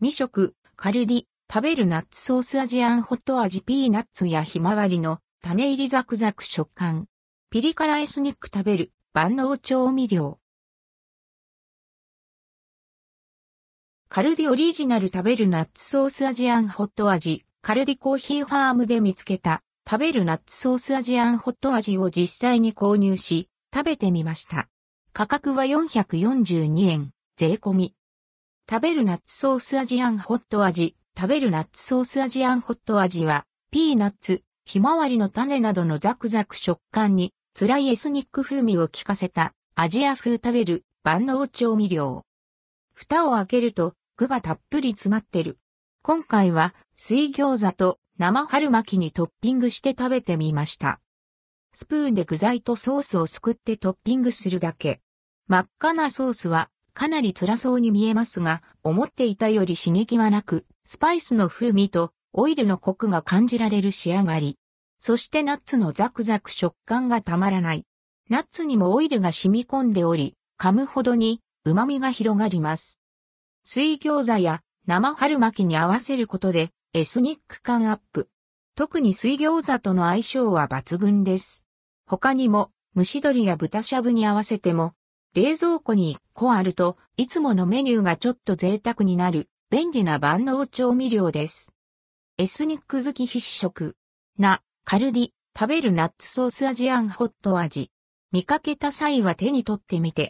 実食、カルディ、食べるナッツソースアジアンホット味ピーナッツやひまわりの種入りザクザク食感。ピリ辛エスニック食べる万能調味料。カルディオリジナル食べるナッツソースアジアンホット味。カルディコーヒーファームで見つけた食べるナッツソースアジアンホット味を実際に購入し食べてみました。価格は442円、税込み。食べるナッツソースアジアンホット味。食べるナッツソースアジアンホット味は、ピーナッツ、ひまわりの種などのザクザク食感に、辛いエスニック風味を効かせた、アジア風食べる万能調味料。蓋を開けると、具がたっぷり詰まってる。今回は水餃子と生春巻きにトッピングして食べてみました。スプーンで具材とソースをすくってトッピングするだけ。真っ赤なソースはかなり辛そうに見えますが、思っていたより刺激はなく、スパイスの風味とオイルのコクが感じられる仕上がり。そしてナッツのザクザク食感がたまらない。ナッツにもオイルが染み込んでおり、噛むほどに旨味が広がります。水餃子や生春巻きに合わせることでエスニック感アップ。特に水餃子との相性は抜群です。他にも蒸し鶏や豚しゃぶに合わせても冷蔵庫に1個あると、いつものメニューがちょっと贅沢になる、便利な万能調味料です。エスニック好き必食。な、カルディ、食べるナッツソースアジアンホット味。見かけた際は手に取ってみて、